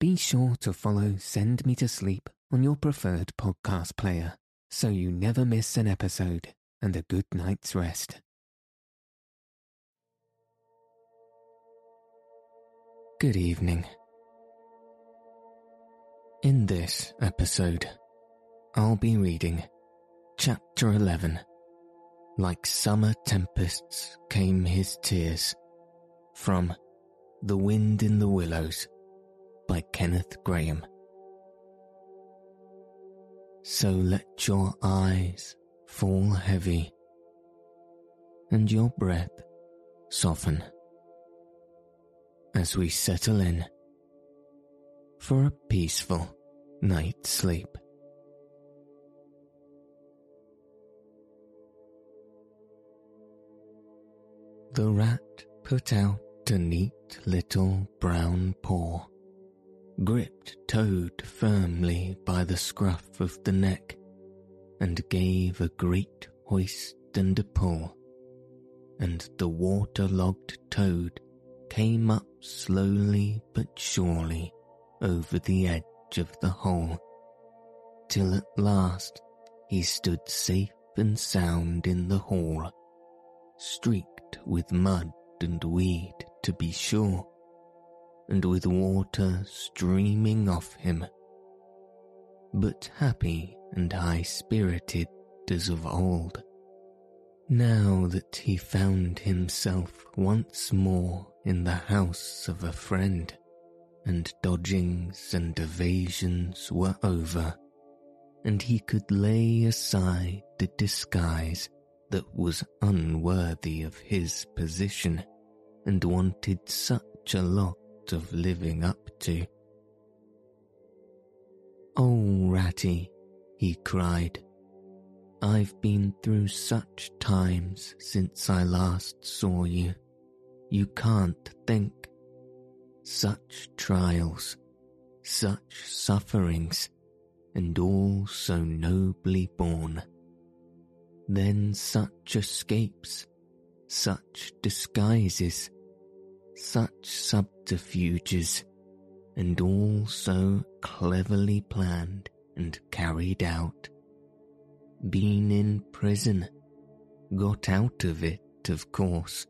be sure to follow Send Me to Sleep on your preferred podcast player so you never miss an episode and a good night's rest. Good evening. In this episode, I'll be reading Chapter 11 Like Summer Tempests Came His Tears from The Wind in the Willows by Kenneth Grahame. So let your eyes fall heavy and your breath soften as we settle in for a peaceful night's sleep. The rat put out a neat little brown paw gripped Toad firmly by the scruff of the neck and gave a great hoist and a pull, and the water-logged Toad came up slowly but surely over the edge of the hole, till at last he stood safe and sound in the hall, streaked with mud and weed to be sure, and with water streaming off him, but happy and high spirited as of old. Now that he found himself once more in the house of a friend, and dodgings and evasions were over, and he could lay aside the disguise that was unworthy of his position and wanted such a lot of living up to. Oh, Ratty, he cried, I've been through such times since I last saw you. You can't think. Such trials, such sufferings, and all so nobly borne. Then such escapes, such disguises, such subterfuges, and all so cleverly planned and carried out. Been in prison, got out of it, of course,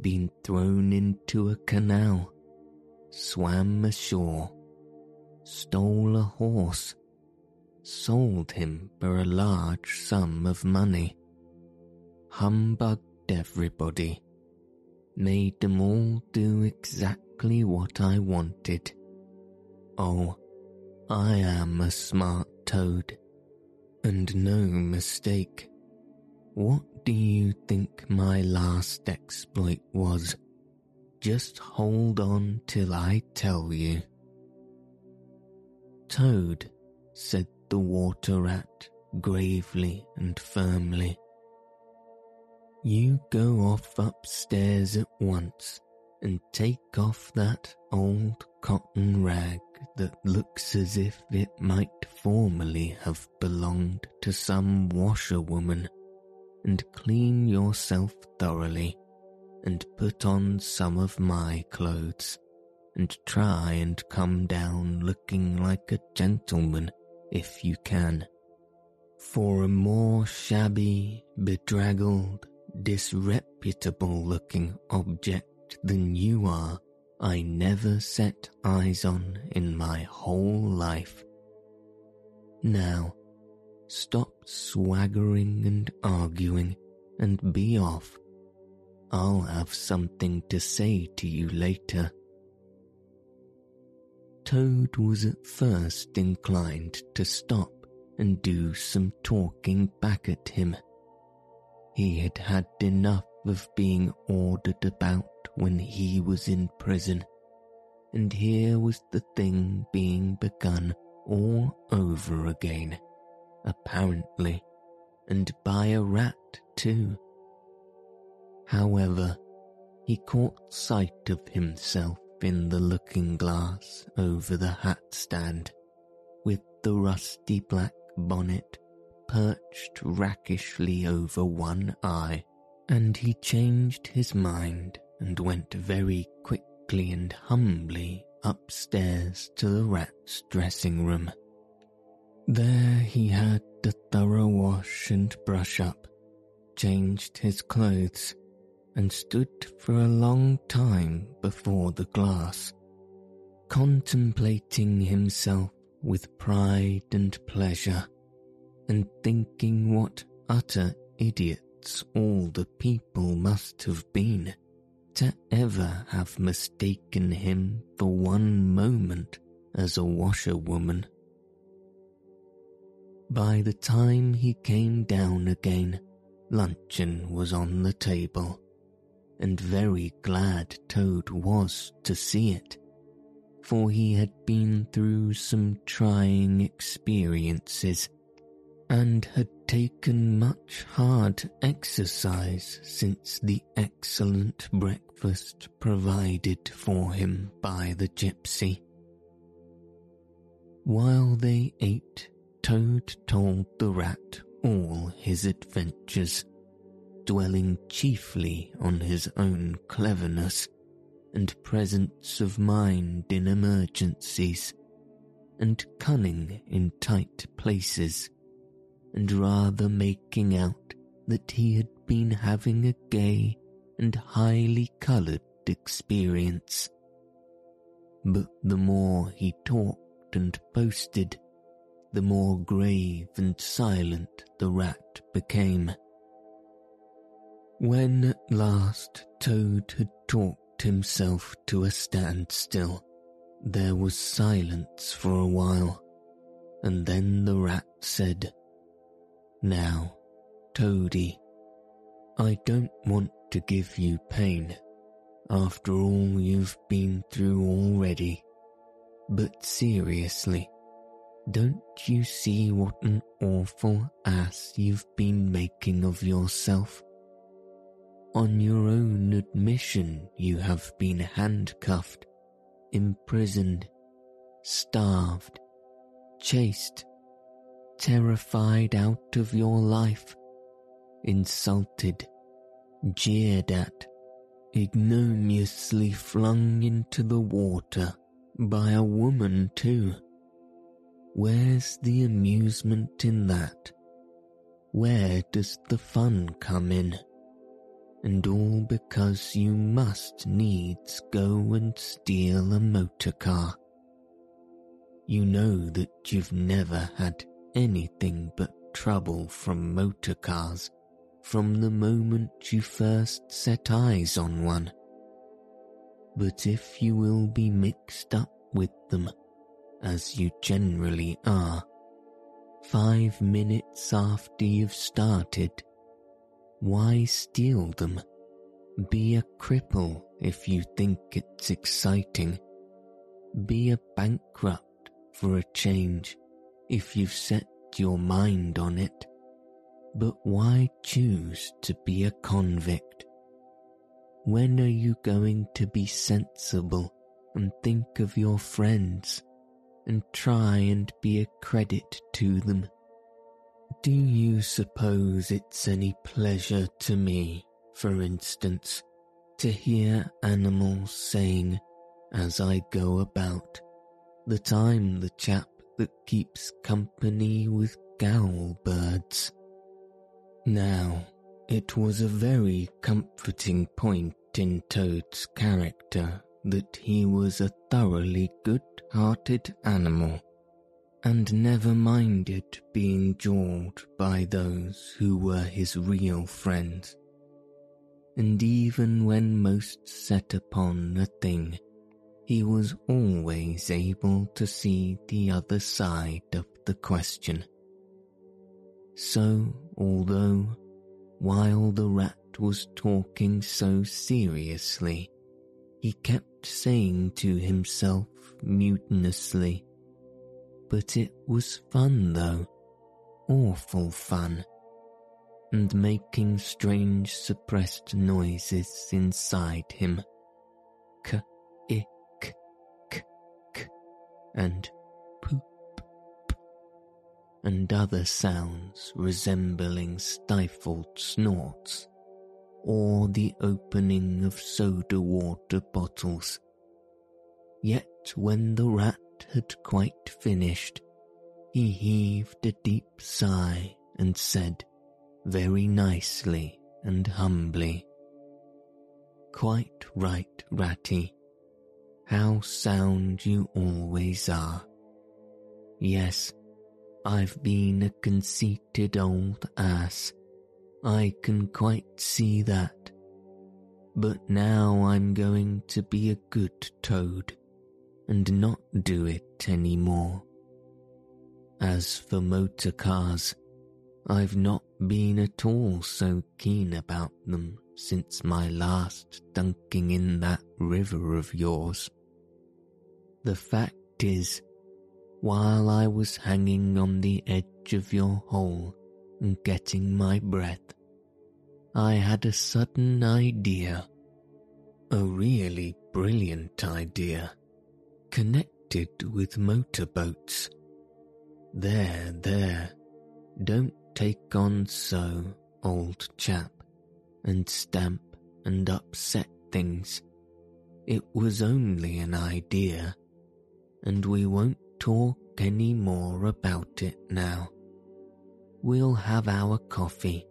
been thrown into a canal, swam ashore, stole a horse, sold him for a large sum of money, humbugged everybody, made them all do exactly what I wanted. Oh, I am a smart toad, and no mistake. What do you think my last exploit was? Just hold on till I tell you. Toad, said the water rat gravely and firmly. You go off upstairs at once and take off that old cotton rag that looks as if it might formerly have belonged to some washerwoman, and clean yourself thoroughly, and put on some of my clothes, and try and come down looking like a gentleman if you can. For a more shabby, bedraggled, disreputable looking object than you are, I never set eyes on in my whole life. Now, stop swaggering and arguing and be off. I'll have something to say to you later. Toad was at first inclined to stop and do some talking back at him. He had had enough of being ordered about when he was in prison, and here was the thing being begun all over again, apparently, and by a rat too. However, he caught sight of himself in the looking glass over the hat stand, with the rusty black bonnet perched rakishly over one eye, and he changed his mind and went very quickly and humbly upstairs to the rat's dressing room. There he had a thorough wash and brush up, changed his clothes, and stood for a long time before the glass, contemplating himself with pride and pleasure, and thinking what utter idiots all the people must have been to ever have mistaken him for one moment as a washerwoman. By the time he came down again, luncheon was on the table, and very glad Toad was to see it, for he had been through some trying experiences and had taken much hard exercise since the excellent breakfast provided for him by the gypsy. While they ate, Toad told the rat all his adventures, dwelling chiefly on his own cleverness and presence of mind in emergencies, and cunning in tight places and rather making out that he had been having a gay and highly coloured experience. But the more he talked and boasted, the more grave and silent the rat became. When at last Toad had talked himself to a standstill, there was silence for a while, and then the rat said, now, Toady, I don't want to give you pain after all you've been through already, but seriously, don't you see what an awful ass you've been making of yourself? On your own admission, you have been handcuffed, imprisoned, starved, chased, terrified out of your life, insulted, jeered at, ignominiously flung into the water by a woman too. Where's the amusement in that? Where does the fun come in? And all because you must needs go and steal a motor car. You know that you've never had anything but trouble from motor cars from the moment you first set eyes on one. But if you will be mixed up with them, as you generally are, five minutes after you've started, why steal them? Be a cripple if you think it's exciting. Be a bankrupt for a change if you've set your mind on it. But why choose to be a convict? When are you going to be sensible and think of your friends and try and be a credit to them? Do you suppose it's any pleasure to me, for instance, to hear animals saying, as I go about, that I'm the chap that keeps company with gowl birds. Now, it was a very comforting point in Toad's character that he was a thoroughly good-hearted animal and never minded being jawed by those who were his real friends. And even when most set upon a thing, he was always able to see the other side of the question. So, although, while the rat was talking so seriously, he kept saying to himself mutinously, But it was fun though, awful fun, and making strange suppressed noises inside him and poop, and other sounds resembling stifled snorts, or the opening of soda water bottles. Yet when the rat had quite finished, he heaved a deep sigh and said, very nicely and humbly, Quite right, Ratty. How sound you always are. Yes, I've been a conceited old ass. I can quite see that. But now I'm going to be a good toad and not do it any more. As for motor cars, I've not been at all so keen about them since my last dunking in that river of yours. The fact is, while I was hanging on the edge of your hole and getting my breath, I had a sudden idea, a really brilliant idea, connected with motorboats. There, there, don't take on so, old chap, and stamp and upset things. It was only an idea, and we won't talk any more about it now. We'll have our coffee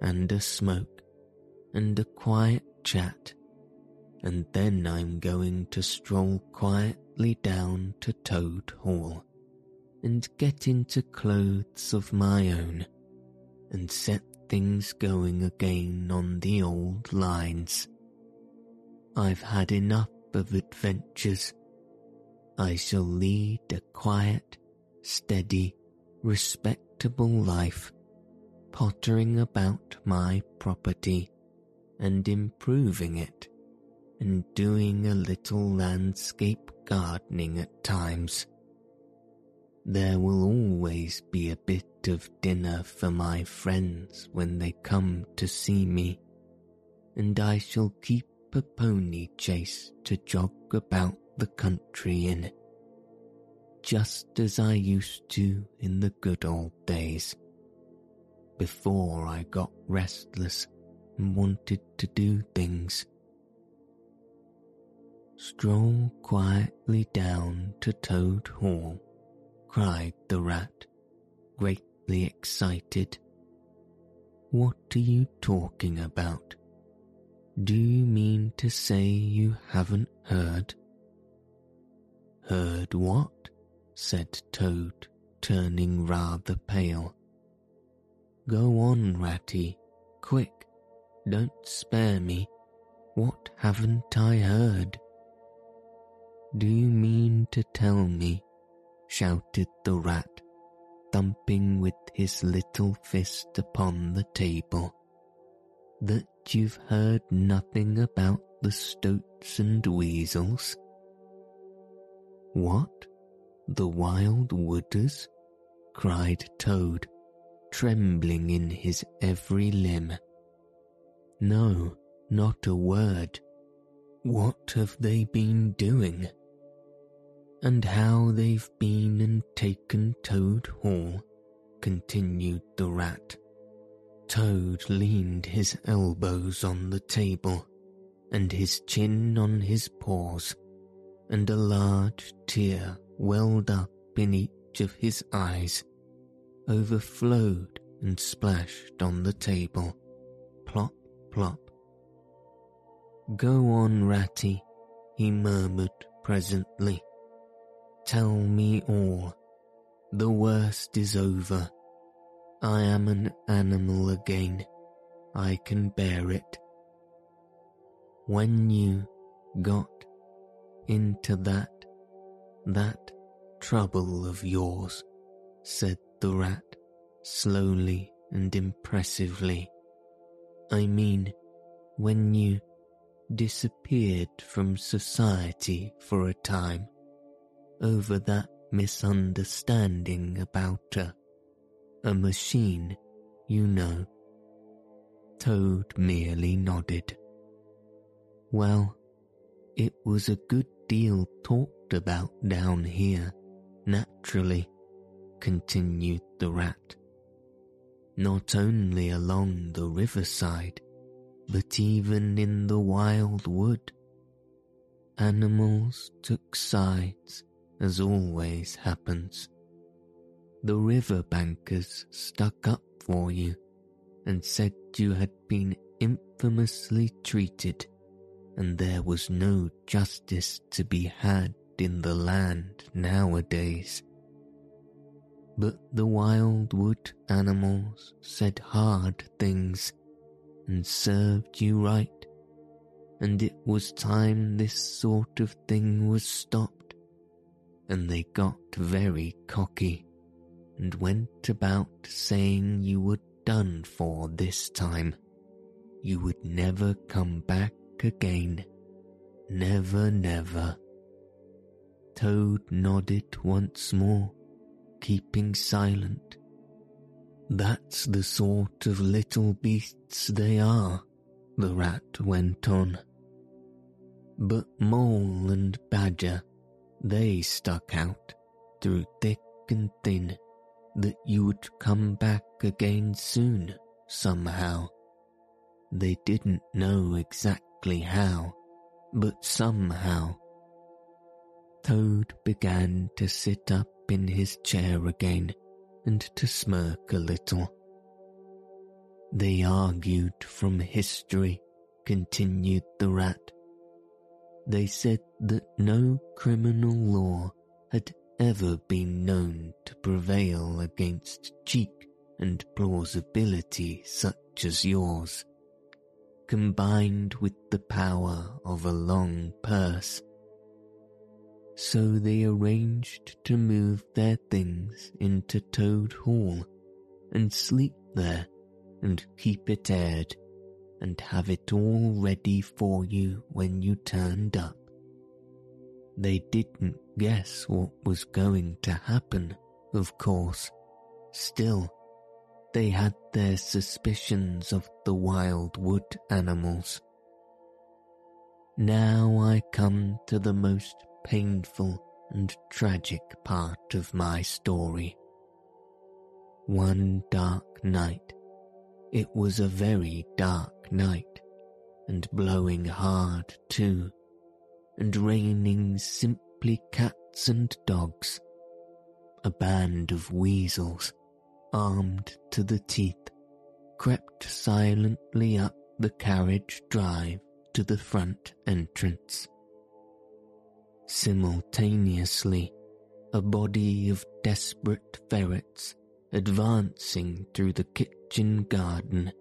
and a smoke and a quiet chat, and then I'm going to stroll quietly down to Toad Hall and get into clothes of my own and set things going again on the old lines. I've had enough of adventures. I shall lead a quiet, steady, respectable life, pottering about my property and improving it, and doing a little landscape gardening at times. There will always be a bit of dinner for my friends when they come to see me, and I shall keep a pony chaise to jog about the country in, just as I used to in the good old days, before I got restless and wanted to do things. Stroll quietly down to Toad Hall cried the rat, greatly excited. What are you talking about? Do you mean to say you haven't heard? Heard what? said Toad, turning rather pale. Go on, Ratty, quick, don't spare me. What haven't I heard? Do you mean to tell me shouted the rat, thumping with his little fist upon the table, that you've heard nothing about the stoats and weasels? What? The wild wooders? cried Toad, trembling in his every limb. No, not a word. What have they been doing? and how they've been and taken Toad Hall, continued the rat. Toad leaned his elbows on the table and his chin on his paws, and a large tear welled up in each of his eyes, overflowed and splashed on the table. Plop, plop. Go on, Ratty, he murmured presently Tell me all. The worst is over. I am an animal again. I can bear it. When you got into that, that trouble of yours, said the rat, slowly and impressively. I mean, when you disappeared from society for a time over that misunderstanding about a, a machine, you know. Toad merely nodded. Well, it was a good deal talked about down here, naturally, continued the rat. Not only along the riverside, but even in the wild wood animals took sides, as always happens. The river bankers stuck up for you and said you had been infamously treated and there was no justice to be had in the land nowadays. But the wildwood animals said hard things and served you right, and it was time this sort of thing was stopped, and they got very cocky and went about saying you were done for this time. You would never come back again. Never, never. Toad nodded once more, keeping silent. That's the sort of little beasts they are, the rat went on. But mole and badger, they stuck out through thick and thin that you would come back again soon, somehow. They didn't know exactly how, but somehow. Toad began to sit up in his chair again and to smirk a little. They argued from history, continued the rat. They said that no criminal law had ever been known to prevail against cheek and plausibility such as yours, combined with the power of a long purse. So they arranged to move their things into Toad Hall and sleep there and keep it aired and have it all ready for you when you turned up. They didn't guess what was going to happen, of course. Still, they had their suspicions of the wild wood animals. Now I come to the most painful and tragic part of my story. One dark night, it was a very dark night, and blowing hard too, and raining simply cats and dogs. A band of weasels, armed to the teeth, crept silently up the carriage drive to the front entrance. Simultaneously, a body of desperate ferrets advancing through the kitchen garden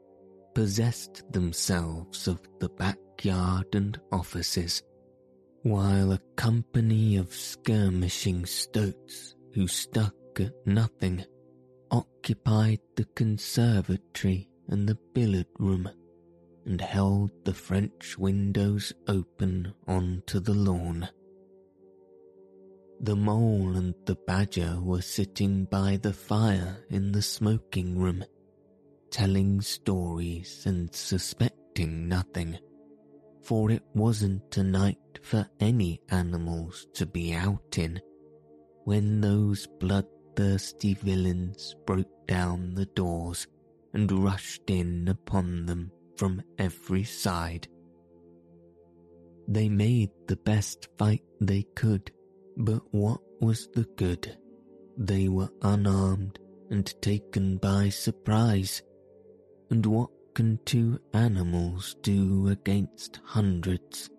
possessed themselves of the backyard and offices while a company of skirmishing stoats who stuck at nothing occupied the conservatory and the billiard room and held the French windows open onto the lawn. The mole and the badger were sitting by the fire in the smoking room, telling stories and suspecting nothing, for it wasn't a night for any animals to be out in when those bloodthirsty villains broke down the doors and rushed in upon them from every side. They made the best fight they could, but what was the good? They were unarmed and taken by surprise. And what can two animals do against hundreds?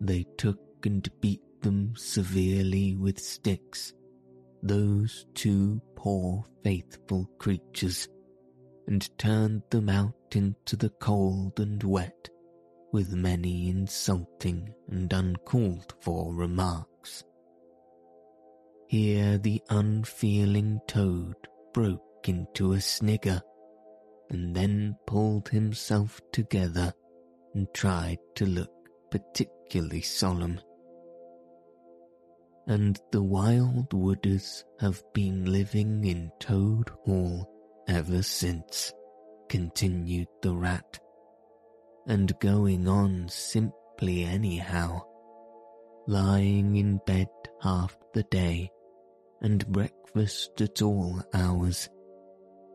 They took and beat them severely with sticks, those two poor faithful creatures, and turned them out into the cold and wet with many insulting and uncalled for remarks. Here the unfeeling toad broke into a snigger and then pulled himself together and tried to look particularly solemn. And the wild wooders have been living in Toad Hall ever since, continued the rat, and going on simply anyhow, lying in bed half the day and breakfast at all hours,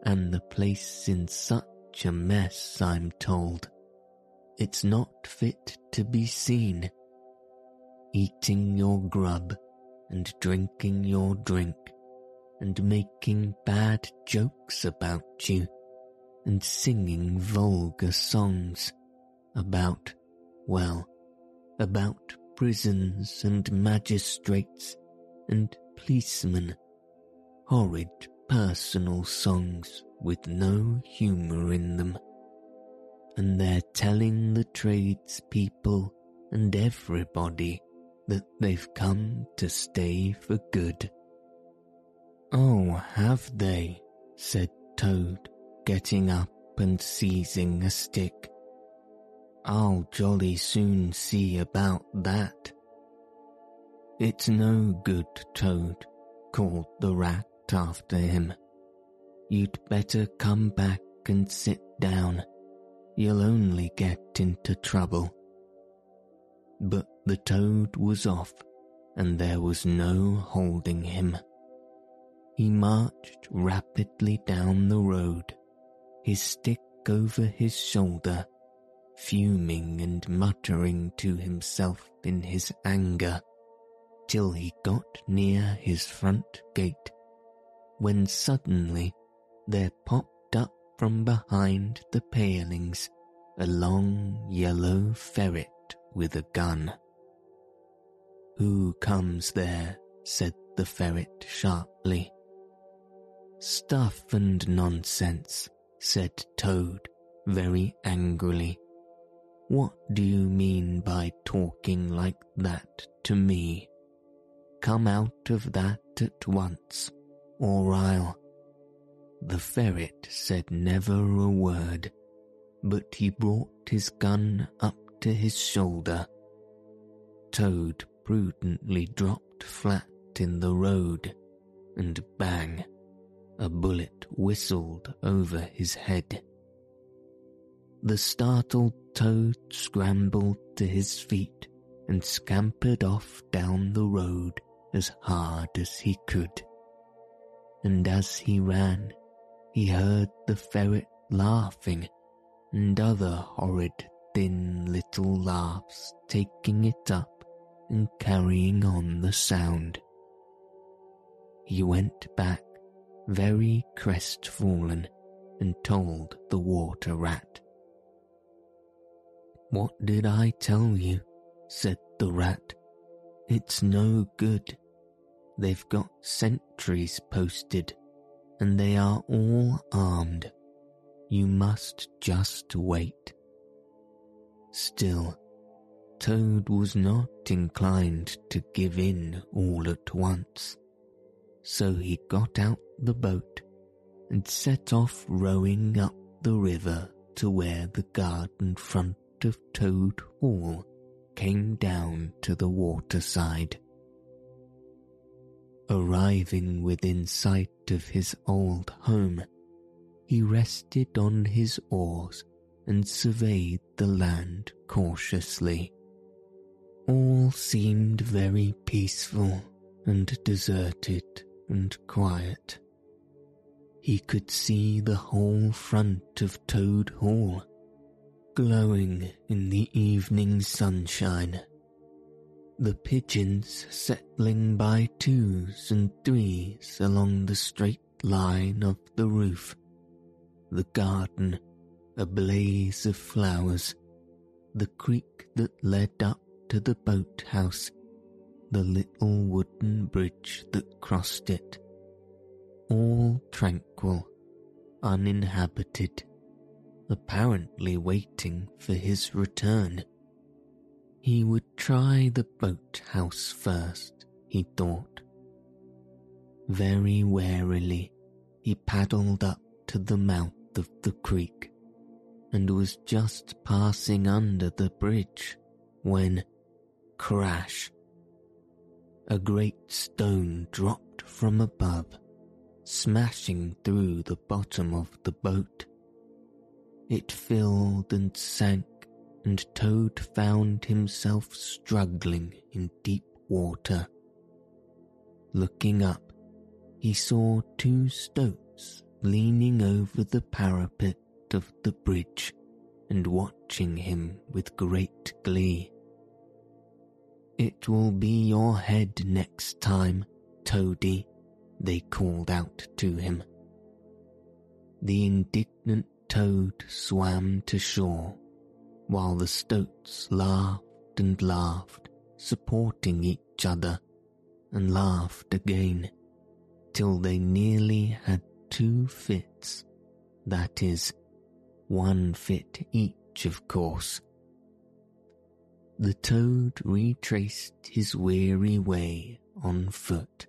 and the place in such a mess, I'm told. It's not fit to be seen. eating your grub and drinking your drink and making bad jokes about you and singing vulgar songs about, well, about prisons and magistrates and policemen, horrid personal songs with no humour in them. And they're telling the tradespeople and everybody that they've come to stay for good. Oh, have they? said Toad, getting up and seizing a stick. I'll jolly soon see about that. It's no good, Toad, called the rat after him. You'd better come back and sit down. You'll only get into trouble. But the toad was off, and there was no holding him. He marched rapidly down the road, his stick over his shoulder, fuming and muttering to himself in his anger, till he got near his front gate, when suddenly there popped up from behind the palings a long yellow ferret with a gun. Who comes there? said the ferret sharply. Stuff and nonsense, said Toad very angrily. What do you mean by talking like that to me? Come out of that at once, or I'll. The ferret said never a word, but he brought his gun up to his shoulder. Toad prudently dropped flat in the road, and bang, a bullet whistled over his head. The startled Toad scrambled to his feet and scampered off down the road as hard as he could. And as he ran, he heard the ferret laughing and other horrid thin little laughs taking it up and carrying on the sound. He went back very crestfallen and told the water rat. What did I tell you? said the rat. It's no good. They've got sentries posted, and they are all armed. You must just wait. Still, Toad was not inclined to give in all at once, so he got out the boat and set off rowing up the river to where the garden front of Toad Hall came down to the waterside. Arriving within sight of his old home, he rested on his oars and surveyed the land cautiously. All seemed very peaceful and deserted and quiet. He could see the whole front of Toad Hall glowing in the evening sunshine. The pigeons settling by twos and threes along the straight line of the roof. The garden, a blaze of flowers. The creek that led up to the boathouse. The little wooden bridge that crossed it. All tranquil, uninhabited apparently waiting for his return. He would try the boathouse first, he thought. Very warily, he paddled up to the mouth of the creek and was just passing under the bridge when, crash, a great stone dropped from above, smashing through the bottom of the boat. It filled and sank, and Toad found himself struggling in deep water. Looking up, he saw two stoats leaning over the parapet of the bridge and watching him with great glee. It will be your head next time, Toady, they called out to him. The indignant toad swam to shore, while the stoats laughed and laughed, supporting each other, and laughed again, till they nearly had two fits, that is, one fit each, of course. The toad retraced his weary way on foot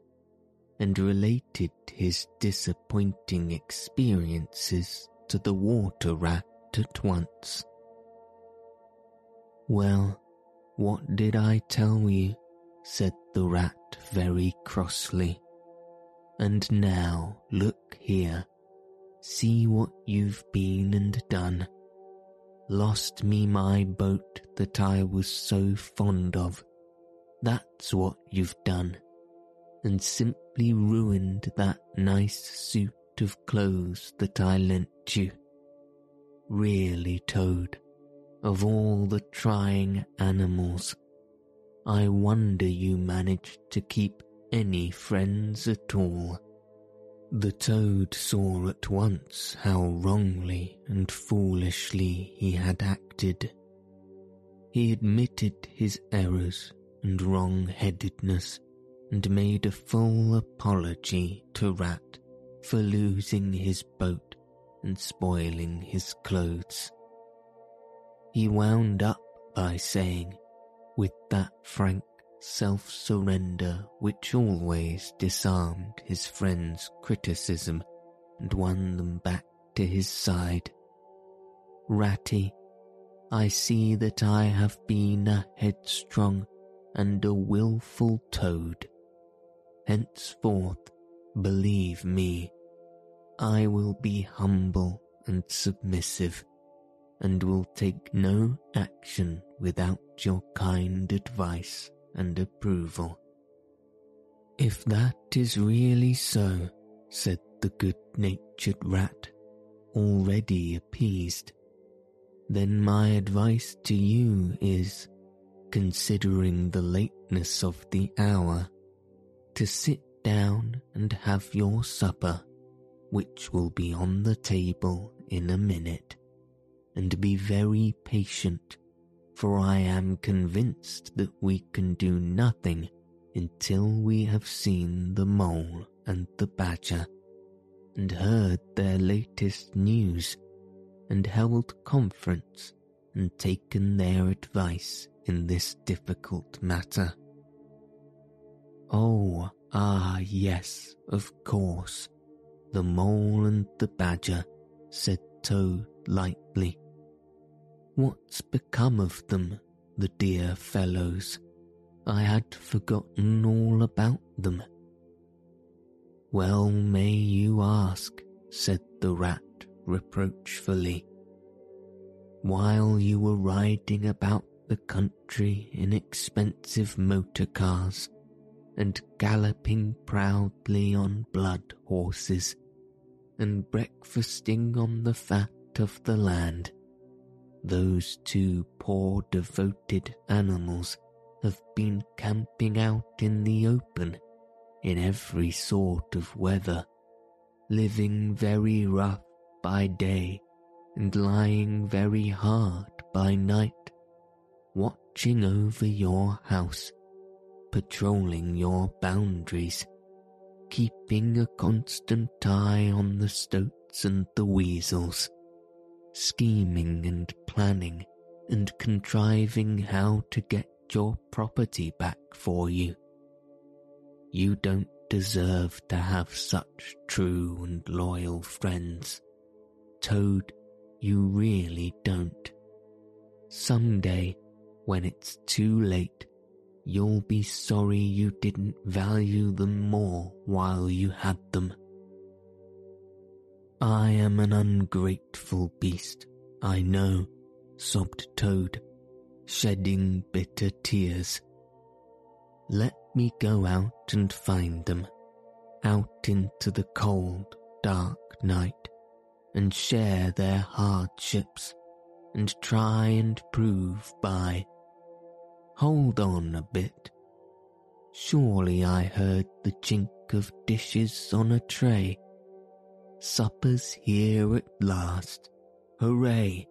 and related his disappointing experiences to the water rat at once. Well, what did I tell you? said the rat very crossly. And now look here, see what you've been and done. Lost me my boat that I was so fond of. That's what you've done. And simply ruined that nice suit of clothes that I lent you. Really, Toad, of all the trying animals, I wonder you managed to keep any friends at all. The toad saw at once how wrongly and foolishly he had acted. He admitted his errors and wrong-headedness and made a full apology to Rat for losing his boat and spoiling his clothes. He wound up by saying, with that frank self-surrender which always disarmed his friends' criticism and won them back to his side. Ratty, I see that I have been a headstrong and a wilful toad. Henceforth, believe me, I will be humble and submissive and will take no action without your kind advice and approval. If that is really so, said the good-natured rat, already appeased, then my advice to you is, considering the lateness of the hour, to sit down and have your supper, which will be on the table in a minute, and be very patient for I am convinced that we can do nothing until we have seen the mole and the badger, and heard their latest news, and held conference and taken their advice in this difficult matter. Oh, ah, yes, of course, the mole and the badger, said Toad lightly. What's become of them, the dear fellows? I had forgotten all about them. Well may you ask, said the rat reproachfully. While you were riding about the country in expensive motor cars and galloping proudly on blood horses and breakfasting on the fat of the land, those two poor devoted animals have been camping out in the open in every sort of weather, living very rough by day and lying very hard by night, watching over your house, patrolling your boundaries, keeping a constant eye on the stoats and the weasels scheming and planning and contriving how to get your property back for you. You don't deserve to have such true and loyal friends. Toad, you really don't. Someday, when it's too late, you'll be sorry you didn't value them more while you had them. I am an ungrateful beast, I know, sobbed Toad, shedding bitter tears. Let me go out and find them, out into the cold, dark night, and share their hardships, and try and prove by. hold on a bit. Surely I heard the chink of dishes on a tray. Supper's here at last. Hooray!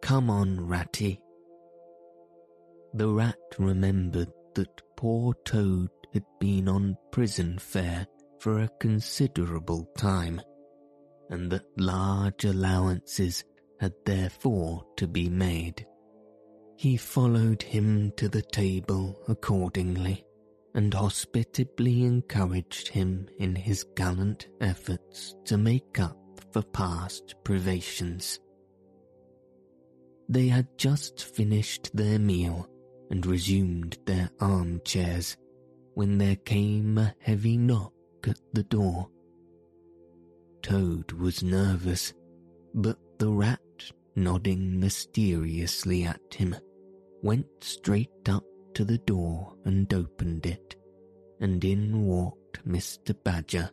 Come on, Ratty. The rat remembered that poor Toad had been on prison fare for a considerable time, and that large allowances had therefore to be made. He followed him to the table accordingly, and hospitably encouraged him in his gallant efforts to make up for past privations. They had just finished their meal and resumed their armchairs when there came a heavy knock at the door. Toad was nervous, but the rat, nodding mysteriously at him, went straight up to the door and opened it, and in walked Mr. Badger.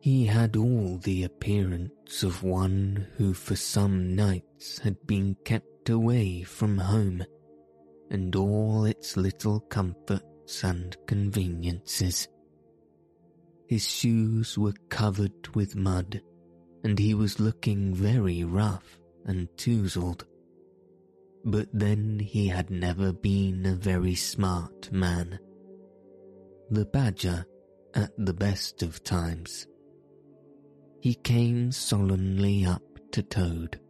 He had all the appearance of one who for some nights had been kept away from home, and all its little comforts and conveniences. His shoes were covered with mud, and he was looking very rough and touzled. But then he had never been a very smart man. The badger at the best of times. He came solemnly up to Toad,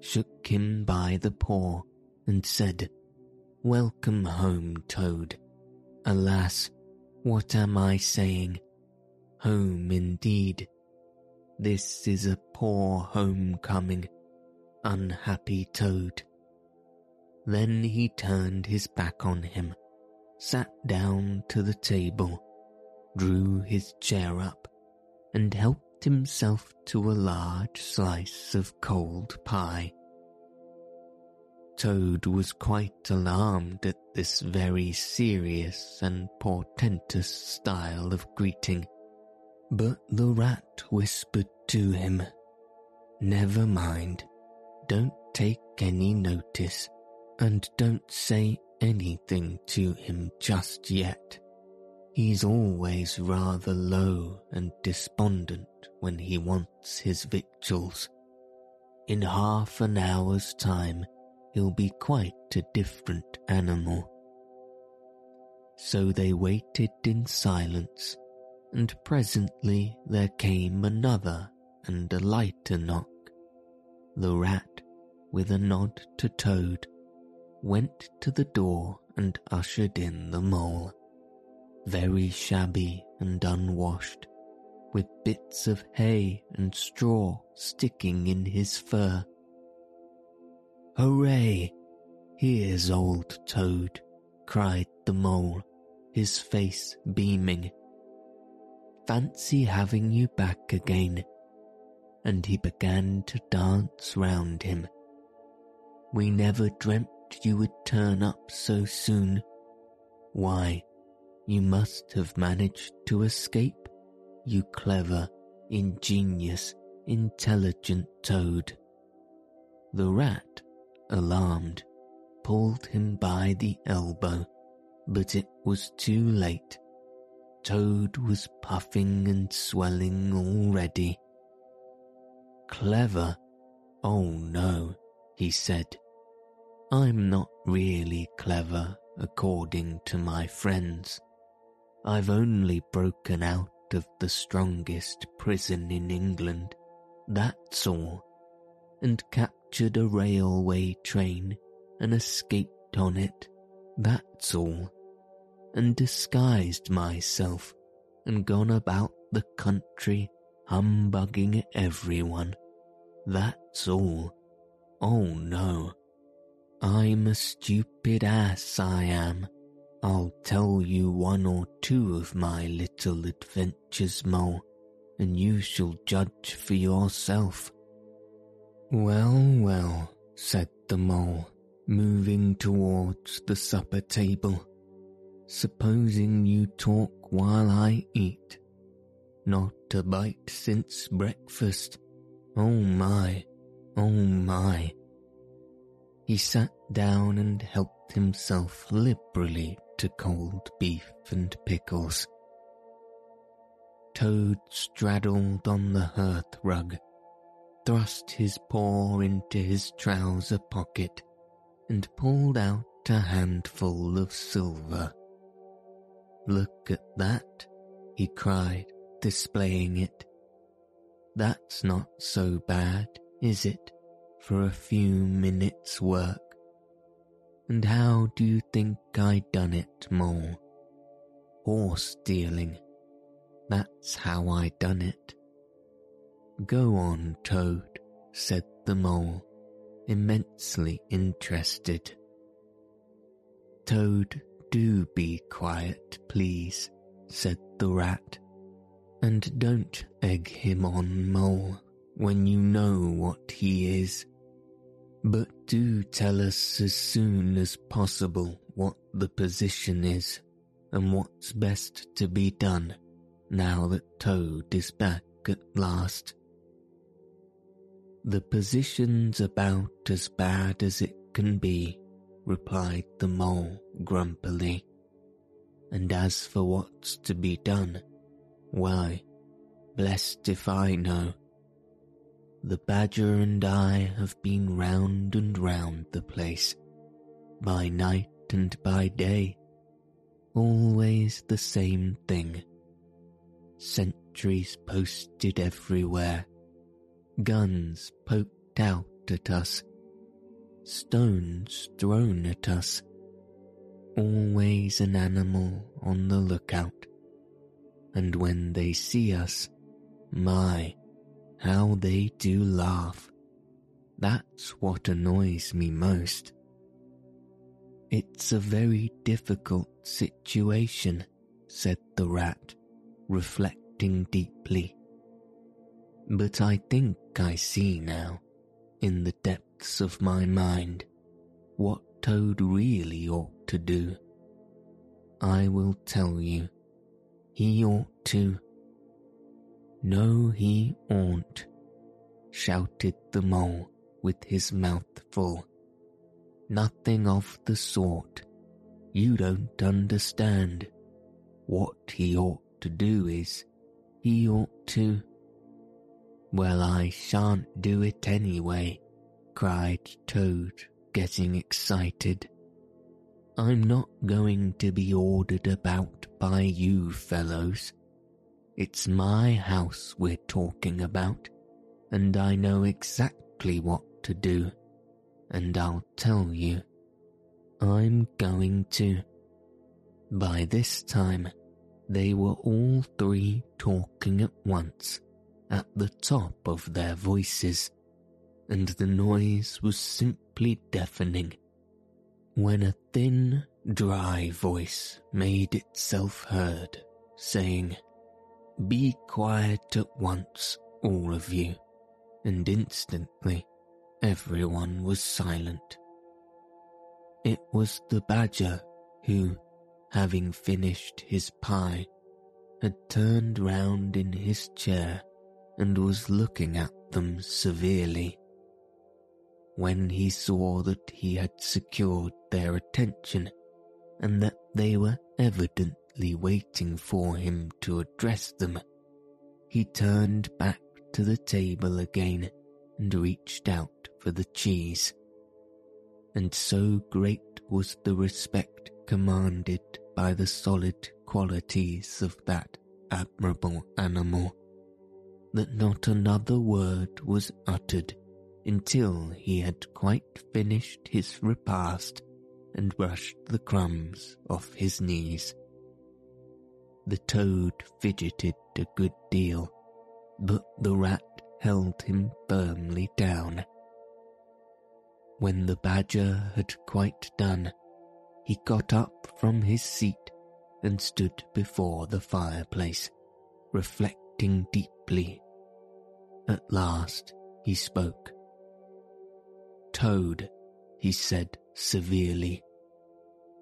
shook him by the paw, and said, Welcome home, Toad. Alas, what am I saying? Home indeed. This is a poor homecoming, unhappy Toad. Then he turned his back on him, sat down to the table, drew his chair up, and helped himself to a large slice of cold pie. Toad was quite alarmed at this very serious and portentous style of greeting, but the rat whispered to him, Never mind, don't take any notice and don't say anything to him just yet. He's always rather low and despondent when he wants his victuals. In half an hour's time, he'll be quite a different animal. So they waited in silence, and presently there came another and a lighter knock. The rat, with a nod to Toad, went to the door and ushered in the mole, very shabby and unwashed, with bits of hay and straw sticking in his fur. Hooray! Here's old Toad, cried the mole, his face beaming. Fancy having you back again. And he began to dance round him. We never dreamt you would turn up so soon. Why, you must have managed to escape, you clever, ingenious, intelligent toad. The rat, alarmed, pulled him by the elbow, but it was too late. Toad was puffing and swelling already. Clever? Oh no, he said I'm not really clever according to my friends. I've only broken out of the strongest prison in England, that's all, and captured a railway train and escaped on it, that's all, and disguised myself and gone about the country humbugging everyone, that's all. Oh no, I'm a stupid ass, I am. I'll tell you one or two of my little adventures, Mole, and you shall judge for yourself. Well, well, said the mole, moving towards the supper table. Supposing you talk while I eat. Not a bite since breakfast. Oh my, oh my. He sat down and helped himself liberally to cold beef and pickles. Toad straddled on the hearth rug, thrust his paw into his trouser pocket, and pulled out a handful of silver. Look at that, he cried, displaying it. That's not so bad, is it, for a few minutes' work? And how do you think I done it, Mole? Horse stealing. That's how I done it. Go on, Toad, said the Mole, immensely interested. Toad, do be quiet, please, said the Rat, and don't egg him on, Mole, when you know what he is. But do tell us as soon as possible what the position is and what's best to be done now that Toad is back at last. The position's about as bad as it can be, replied the mole grumpily. And as for what's to be done, why, blessed if I know. The badger and I have been round and round the place, by night and by day, always the same thing. Sentries posted everywhere, guns poked out at us, stones thrown at us, always an animal on the lookout. And when they see us, my, how they do laugh. That's what annoys me most. It's a very difficult situation, said the rat, reflecting deeply. But I think I see now, in the depths of my mind, what Toad really ought to do. I will tell you, he ought to no, he oughtn't, shouted the mole with his mouth full. Nothing of the sort. You don't understand. What he ought to do is, he ought to. Well, I shan't do it anyway, cried Toad, getting excited. I'm not going to be ordered about by you fellows. It's my house we're talking about, and I know exactly what to do, and I'll tell you. I'm going to. By this time, they were all three talking at once, at the top of their voices, and the noise was simply deafening. When a thin, dry voice made itself heard, saying, be quiet at once, all of you. And instantly, everyone was silent. It was the badger who, having finished his pie, had turned round in his chair and was looking at them severely. When he saw that he had secured their attention and that they were evident waiting for him to address them, he turned back to the table again and reached out for the cheese. And so great was the respect commanded by the solid qualities of that admirable animal that not another word was uttered until he had quite finished his repast and brushed the crumbs off his knees. The toad fidgeted a good deal, but the rat held him firmly down. When the badger had quite done, he got up from his seat and stood before the fireplace, reflecting deeply. At last he spoke. Toad, he said severely,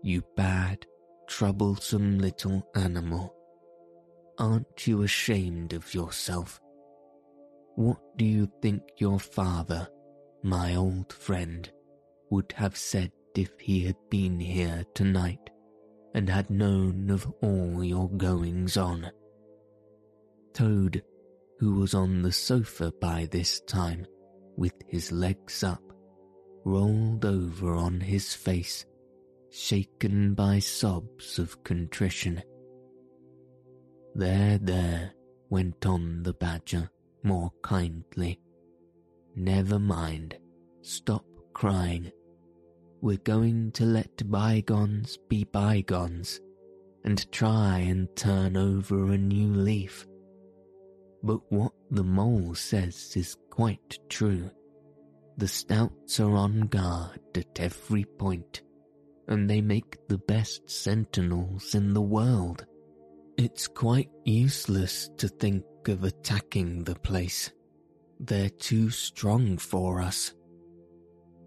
you bad, troublesome little animal. Aren't you ashamed of yourself? What do you think your father, my old friend, would have said if he had been here tonight and had known of all your goings on. Toad, who was on the sofa by this time, with his legs up, rolled over on his face, shaken by sobs of contrition. There, there, went on the badger more kindly. Never mind, stop crying. We're going to let bygones be bygones and try and turn over a new leaf. But what the mole says is quite true. The stoats are on guard at every point, and they make the best sentinels in the world. It's quite useless to think of attacking the place. They're too strong for us.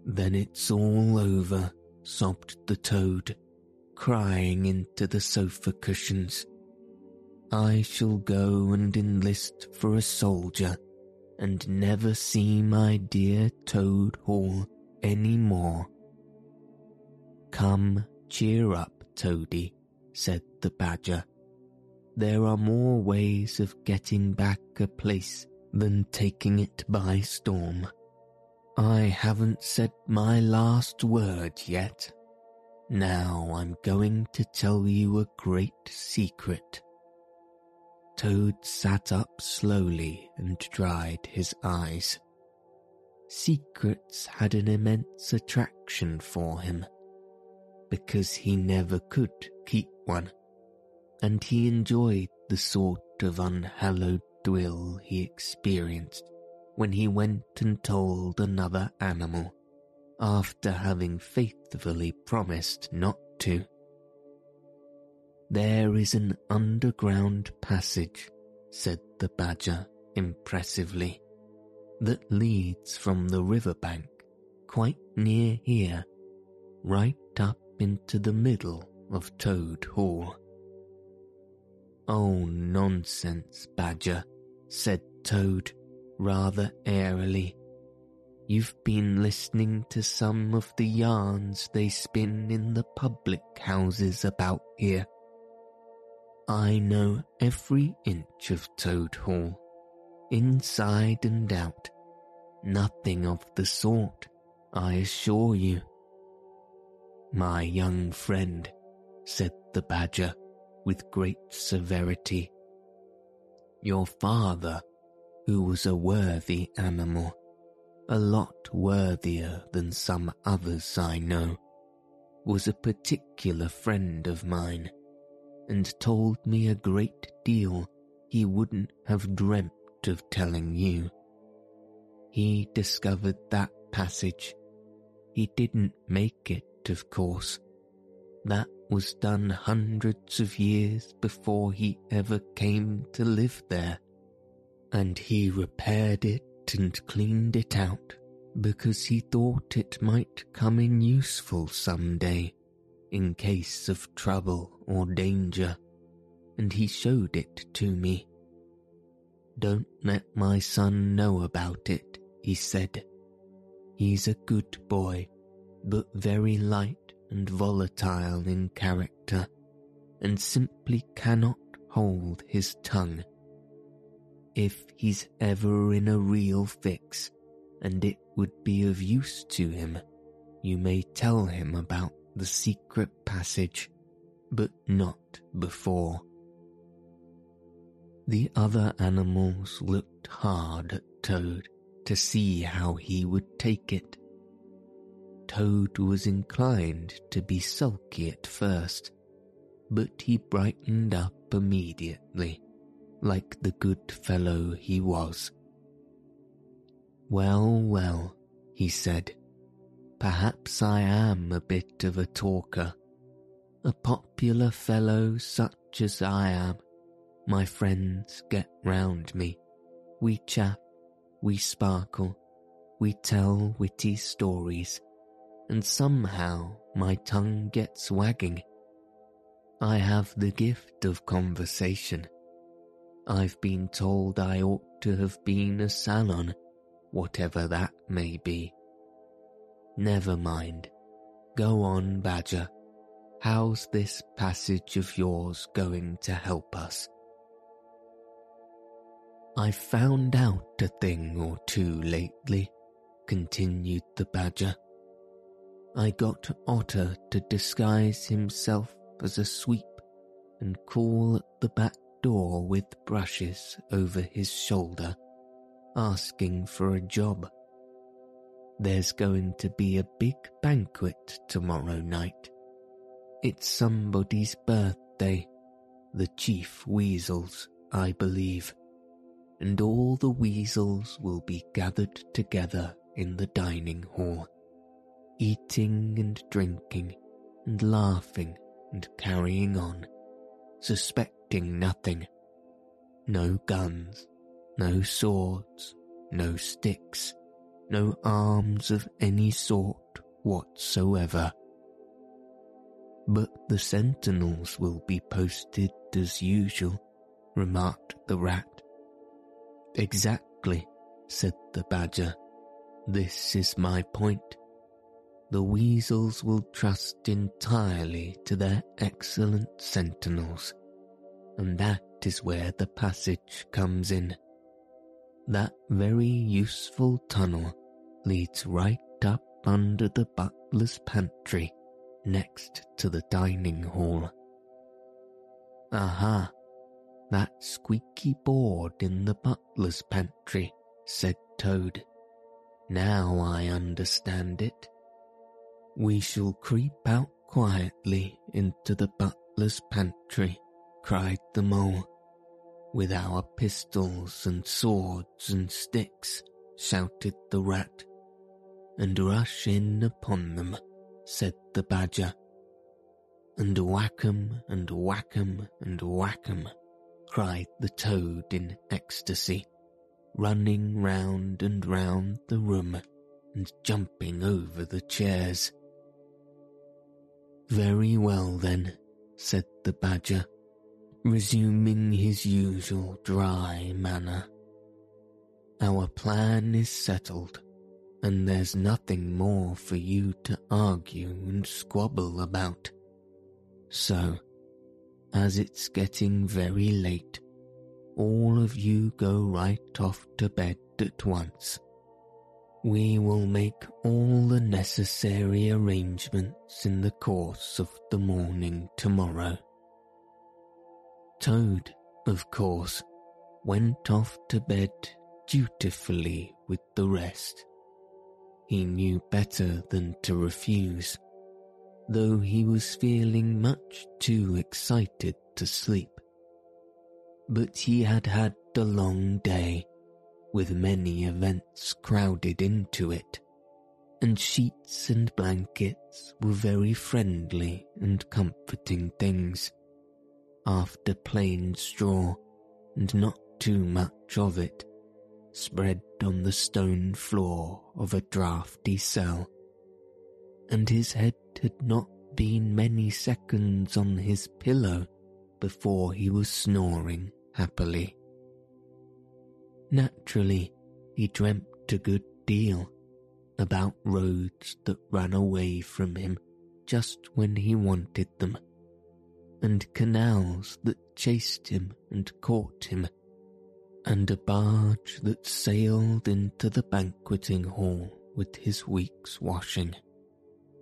Then it's all over, sobbed the toad, crying into the sofa cushions. I shall go and enlist for a soldier and never see my dear Toad Hall any more. Come, cheer up, Toady, said the badger. There are more ways of getting back a place than taking it by storm. I haven't said my last word yet. Now I'm going to tell you a great secret. Toad sat up slowly and dried his eyes. Secrets had an immense attraction for him, because he never could keep one, and he enjoyed the sort of unhallowed thrill he experienced when he went and told another animal after having faithfully promised not to. There is an underground passage, said the badger impressively, that leads from the river bank quite near here, right up into the middle of Toad Hall. Oh, nonsense, Badger, said Toad, rather airily. You've been listening to some of the yarns they spin in the public houses about here. I know every inch of Toad Hall, inside and out. Nothing of the sort, I assure you. My young friend, said the Badger with great severity. Your father who was a worthy animal, a lot worthier than some others I know, was a particular friend of mine, and told me a great deal he wouldn't have dreamt of telling you. He discovered that passage. He didn't make it, of course. That was done hundreds of years before he ever came to live there and he repaired it and cleaned it out because he thought it might come in useful some day in case of trouble or danger, and he showed it to me. Don't let my son know about it, he said. He's a good boy, but very light and volatile in character, and simply cannot hold his tongue if he's ever in a real fix and it would be of use to him, you may tell him about the secret passage, but not before. The other animals looked hard at Toad to see how he would take it. Toad was inclined to be sulky at first, but he brightened up immediately like the good fellow he was. Well, well, he said, perhaps I am a bit of a talker. A popular fellow such as I am. My friends get round me. We chat, we sparkle, we tell witty stories, and somehow my tongue gets wagging. I have the gift of conversation I've been told I ought to have been a salon, whatever that may be. Never mind. Go on, Badger. How's this passage of yours going to help us? I've found out a thing or two lately, continued the Badger. I got Otter to disguise himself as a sweep and call at the back door with brushes over his shoulder, asking for a job. There's going to be a big banquet tomorrow night. It's somebody's birthday, the chief weasel's, I believe, and all the weasels will be gathered together in the dining hall, eating and drinking and laughing and carrying on, suspecting nothing. No guns, no swords, no sticks, no arms of any sort whatsoever. But the sentinels will be posted as usual, remarked the rat. Exactly, said the badger. This is my point. The weasels will trust entirely to their excellent sentinels, and that is where the passage comes in. That very useful tunnel leads right up under the butler's pantry next to the dining hall. Aha, that squeaky board in the butler's pantry, said Toad. Now I understand it. We shall creep out quietly into the butler's pantry, cried the mole. With our pistols and swords and sticks, shouted the rat and rush in upon them, said the badger. And whack 'em and whack 'em and whack 'em, cried the toad in ecstasy, running round and round the room and jumping over the chairs. Very well then, said the badger, resuming his usual dry manner. Our plan is settled and there's nothing more for you to argue and squabble about. So, as it's getting very late, all of you go right off to bed at once. We will make all the necessary arrangements in the course of the morning tomorrow. Toad, of course, went off to bed dutifully with the rest. He knew better than to refuse, though he was feeling much too excited to sleep. But he had had a long day, with many events crowded into it, and sheets and blankets were very friendly and comforting things. After plain straw, and not too much of it, spread on the stone floor of a draughty cell, and his head had not been many seconds on his pillow before he was snoring happily. Naturally, he dreamt a good deal about roads that ran away from him just when he wanted them, and canals that chased him and caught him and a barge that sailed into the banqueting hall with his week's washing,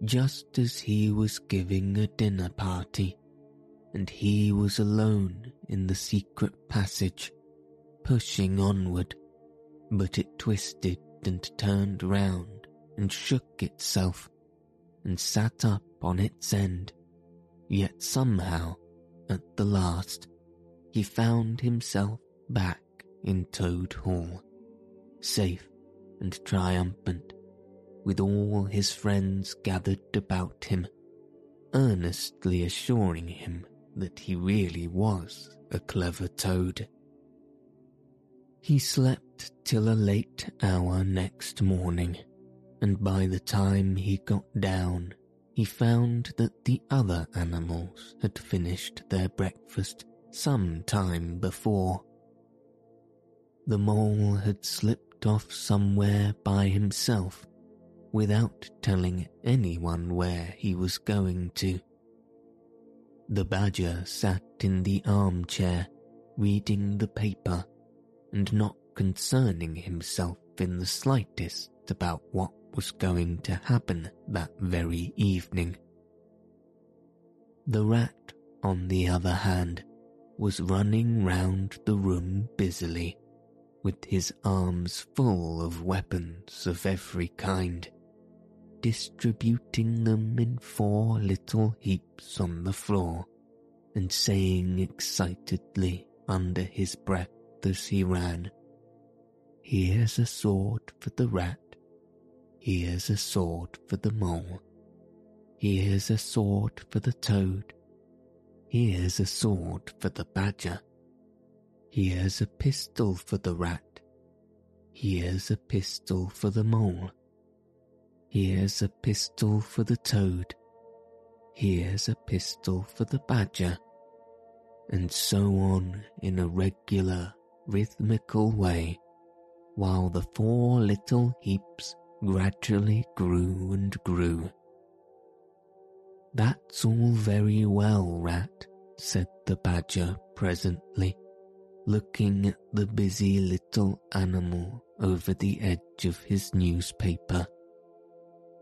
just as he was giving a dinner party, and he was alone in the secret passage, pushing onward, but it twisted and turned round and shook itself and sat up on its end, yet somehow, at the last, he found himself back in Toad Hall, safe and triumphant, with all his friends gathered about him, earnestly assuring him that he really was a clever toad. He slept till a late hour next morning, and by the time he got down, he found that the other animals had finished their breakfast some time before the mole had slipped off somewhere by himself, without telling anyone where he was going to. The badger sat in the armchair, reading the paper, and not concerning himself in the slightest about what was going to happen that very evening. The rat, on the other hand, was running round the room busily, with his arms full of weapons of every kind, distributing them in four little heaps on the floor, and saying excitedly under his breath as he ran, Here's a sword for the rat, here's a sword for the mole, here's a sword for the toad, Here's a sword for the badger. Here's a pistol for the rat. Here's a pistol for the mole. Here's a pistol for the toad. Here's a pistol for the badger. And so on in a regular, rhythmical way, while the four little heaps gradually grew and grew that's all very well, Rat, said the Badger presently, looking at the busy little animal over the edge of his newspaper.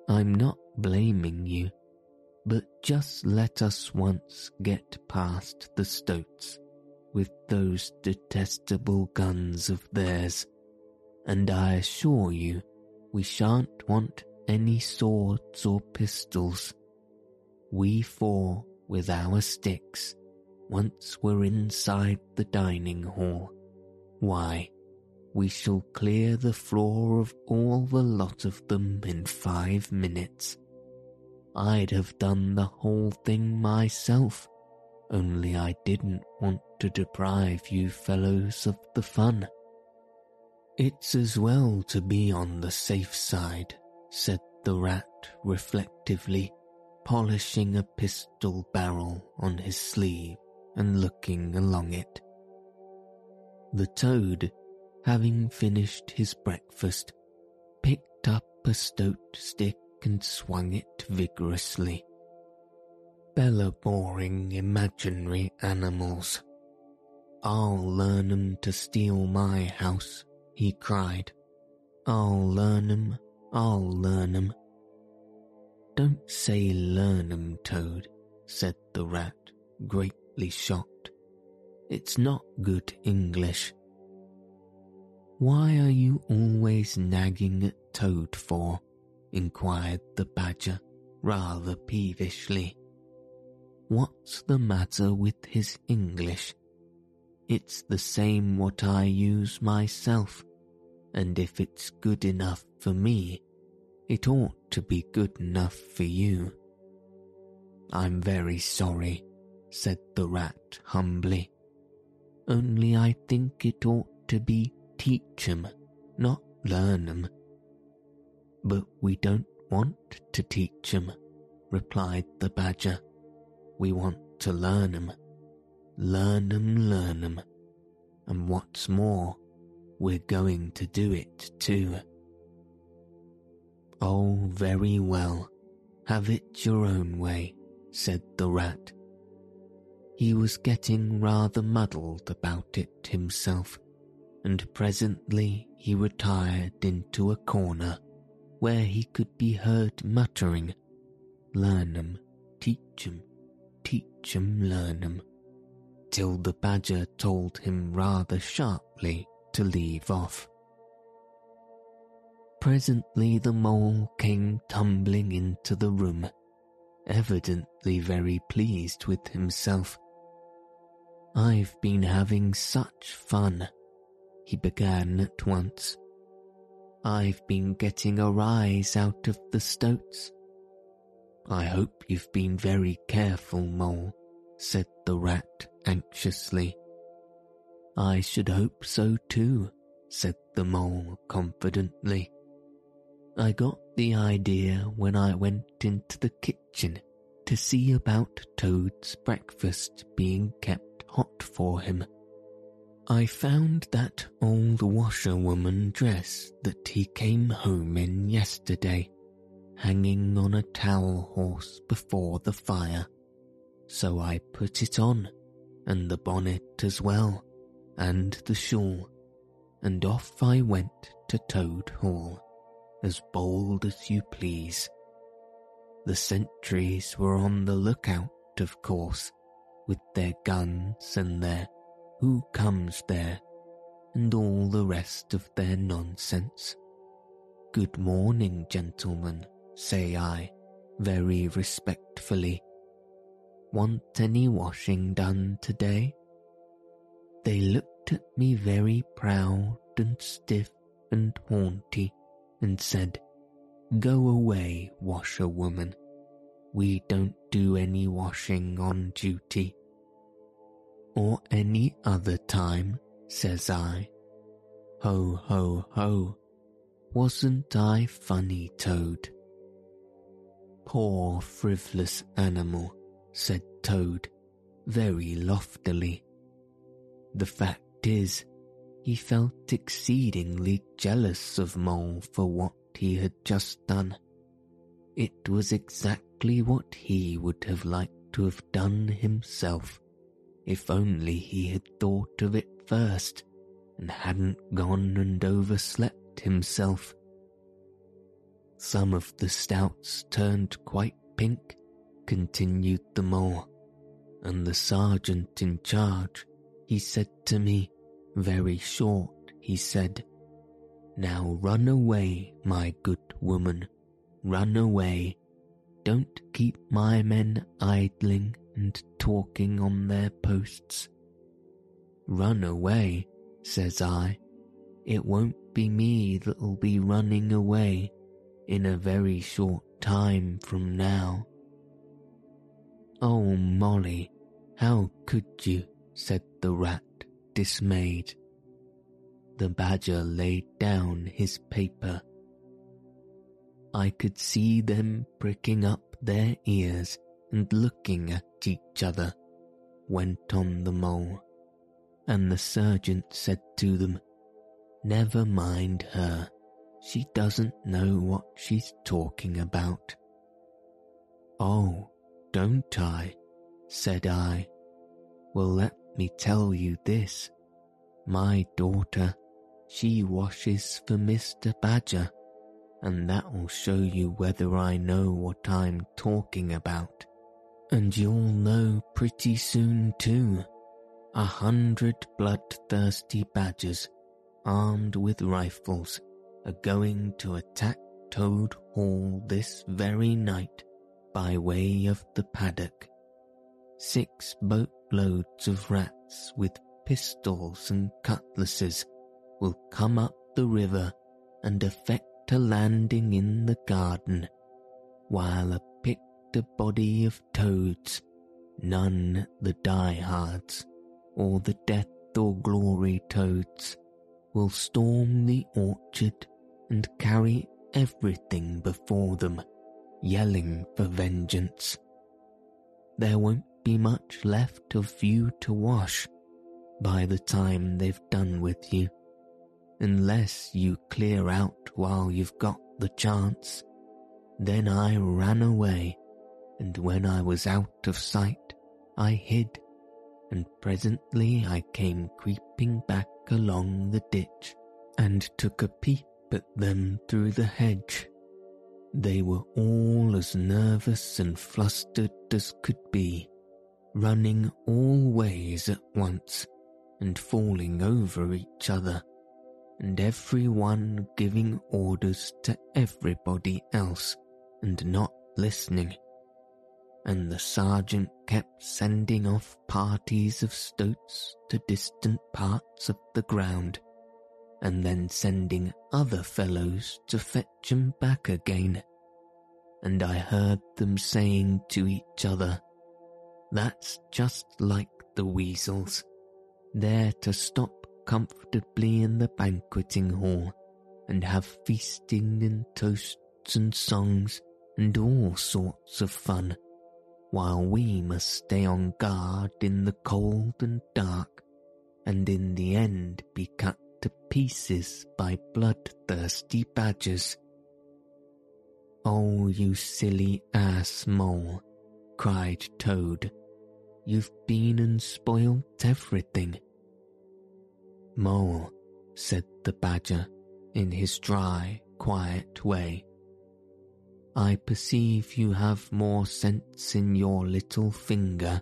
I'm not blaming you, but just let us once get past the stoats with those detestable guns of theirs, and I assure you we shan't want any swords or pistols we four, with our sticks, once we're inside the dining hall, why, we shall clear the floor of all the lot of them in five minutes. I'd have done the whole thing myself, only I didn't want to deprive you fellows of the fun. It's as well to be on the safe side, said the rat reflectively polishing a pistol barrel on his sleeve and looking along it. The toad, having finished his breakfast, picked up a stoat stick and swung it vigorously. Bella boring imaginary animals. I'll learn 'em to steal my house, he cried. I'll learn 'em, I'll learn 'em. Don't say learn Toad, said the rat, greatly shocked. It's not good English. Why are you always nagging at Toad for? inquired the badger, rather peevishly. What's the matter with his English? It's the same what I use myself, and if it's good enough for me, it ought to be good enough for you. I'm very sorry, said the rat humbly. Only I think it ought to be teach 'em, not learn 'em. But we don't want to teach 'em, replied the badger. We want to learn 'em. Learn 'em, learn 'em. And what's more, we're going to do it too. Oh, very well. Have it your own way, said the rat. He was getting rather muddled about it himself, and presently he retired into a corner where he could be heard muttering, Learn 'em, teach 'em, teach 'em, learn 'em, till the badger told him rather sharply to leave off. Presently the mole came tumbling into the room, evidently very pleased with himself. I've been having such fun, he began at once. I've been getting a rise out of the stoats. I hope you've been very careful, Mole, said the rat anxiously. I should hope so too, said the mole confidently. I got the idea when I went into the kitchen to see about Toad's breakfast being kept hot for him. I found that old washerwoman dress that he came home in yesterday, hanging on a towel horse before the fire, so I put it on, and the bonnet as well, and the shawl, and off I went to Toad Hall, as bold as you please. The sentries were on the lookout, of course, with their guns and their who comes there, and all the rest of their nonsense. Good morning, gentlemen, say I, very respectfully. Want any washing done today? They looked at me very proud and stiff and haughty and said, Go away, washerwoman. We don't do any washing on duty. Or any other time, says I. Ho, ho, ho, wasn't I funny, Toad? Poor frivolous animal, said Toad, very loftily. The fact is, he felt exceedingly jealous of Mole for what he had just done. It was exactly what he would have liked to have done himself, if only he had thought of it first and hadn't gone and overslept himself. Some of the stoats turned quite pink, continued the mole, and the sergeant in charge, he said to me, very short, he said, Now run away, my good woman, run away. Don't keep my men idling and talking on their posts. Run away, says I. It won't be me that'll be running away in a very short time from now. Oh, Molly, how could you? said the rat, dismayed. The badger laid down his paper. I could see them pricking up their ears and looking at each other, went on the mole, and the sergeant said to them, Never mind her. She doesn't know what she's talking about. Oh, don't I? said I. Well, let me tell you this. My daughter, she washes for Mr. Badger, and that'll show you whether I know what I'm talking about. And you'll know pretty soon too. A hundred bloodthirsty badgers, armed with rifles, are going to attack Toad Hall this very night by way of the paddock. Six boatloads of rats with pistols and cutlasses will come up the river and effect a landing in the garden, while a picked body of toads, none the diehards or the death or glory toads, will storm the orchard and carry everything before them, yelling for vengeance. There won't be much left of you to wash by the time they've done with you, unless you clear out while you've got the chance. Then I ran away, and when I was out of sight, I hid, and presently I came creeping back along the ditch and took a peep at them through the hedge. They were all as nervous and flustered as could be, running all ways at once and falling over each other, and every one giving orders to everybody else and not listening. And the sergeant kept sending off parties of stoats to distant parts of the ground and then sending other fellows to fetch 'em back again. And I heard them saying to each other, That's just like the weasels. They're to stop comfortably in the banqueting hall and have feasting and toasts and songs and all sorts of fun, while we must stay on guard in the cold and dark, and in the end be cut to pieces by bloodthirsty badgers. Oh, you silly ass mole, cried Toad. You've been and spoilt everything. Mole, said the Badger in his dry, quiet way. I perceive you have more sense in your little finger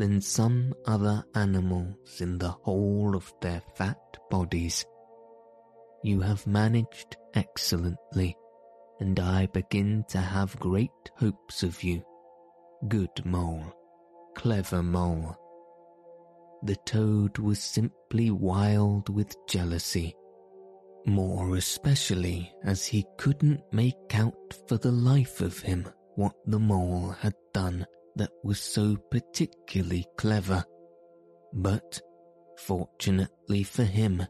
than some other animals in the whole of their fat bodies. You have managed excellently, and I begin to have great hopes of you. Good mole, clever mole. The toad was simply wild with jealousy, more especially as he couldn't make out for the life of him what the mole had done that was so particularly clever. But, fortunately for him,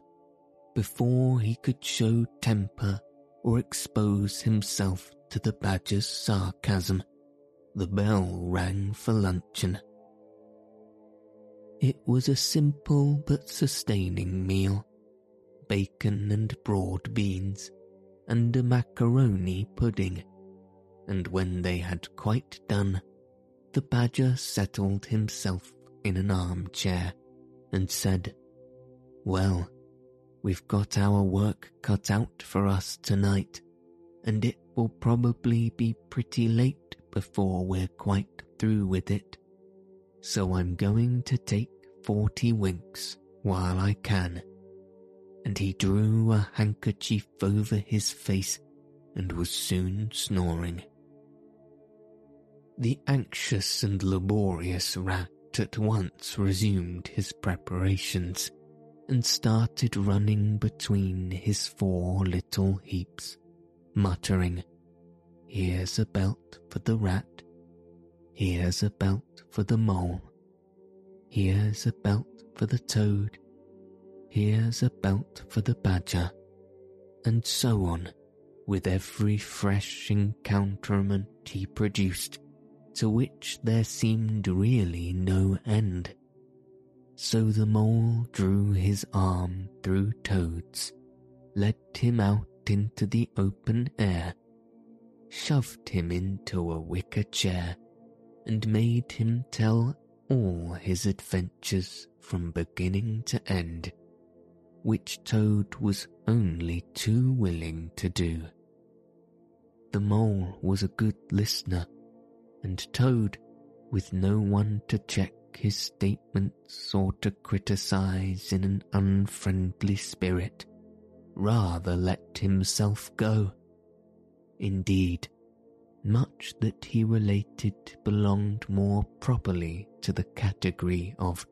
before he could show temper or expose himself to the badger's sarcasm, the bell rang for luncheon. It was a simple but sustaining meal bacon and broad beans, and a macaroni pudding, and when they had quite done, the badger settled himself in an armchair and said, Well, we've got our work cut out for us tonight, and it will probably be pretty late before we're quite through with it. So I'm going to take forty winks while I can. And he drew a handkerchief over his face and was soon snoring. The anxious and laborious rat at once resumed his preparations and started running between his four little heaps, muttering, Here's a belt for the rat, here's a belt for the mole, here's a belt for the toad, here's a belt for the badger, and so on with every fresh encounterment he produced to which there seemed really no end. So the mole drew his arm through Toad's, led him out into the open air, shoved him into a wicker chair, and made him tell all his adventures from beginning to end, which Toad was only too willing to do. The mole was a good listener and Toad, with no one to check his statements or to criticize in an unfriendly spirit, rather let himself go. Indeed, much that he related belonged more properly to the category of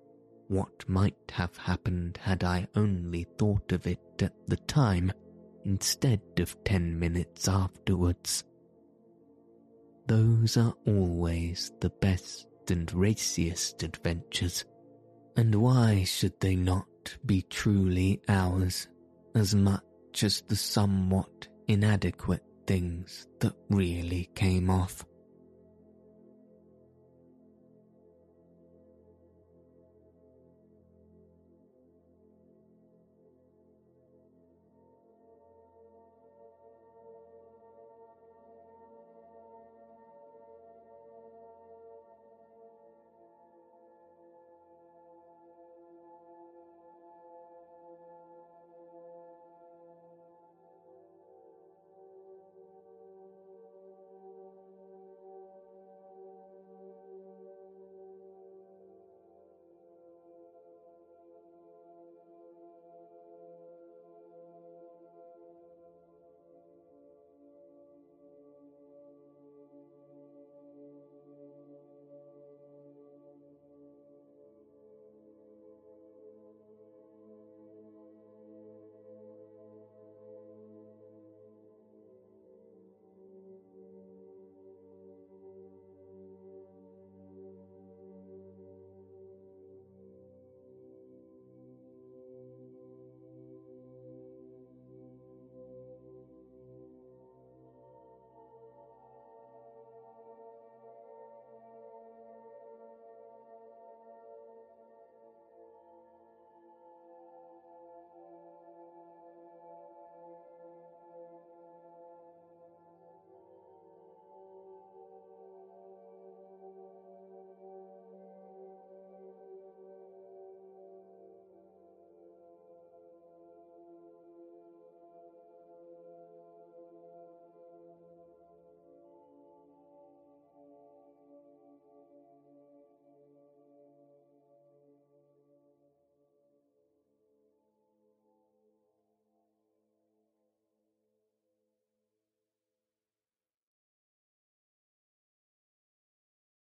what might have happened had I only thought of it at the time instead of ten minutes afterwards. Those are always the best and raciest adventures, and why should they not be truly ours as much as the somewhat inadequate things that really came off?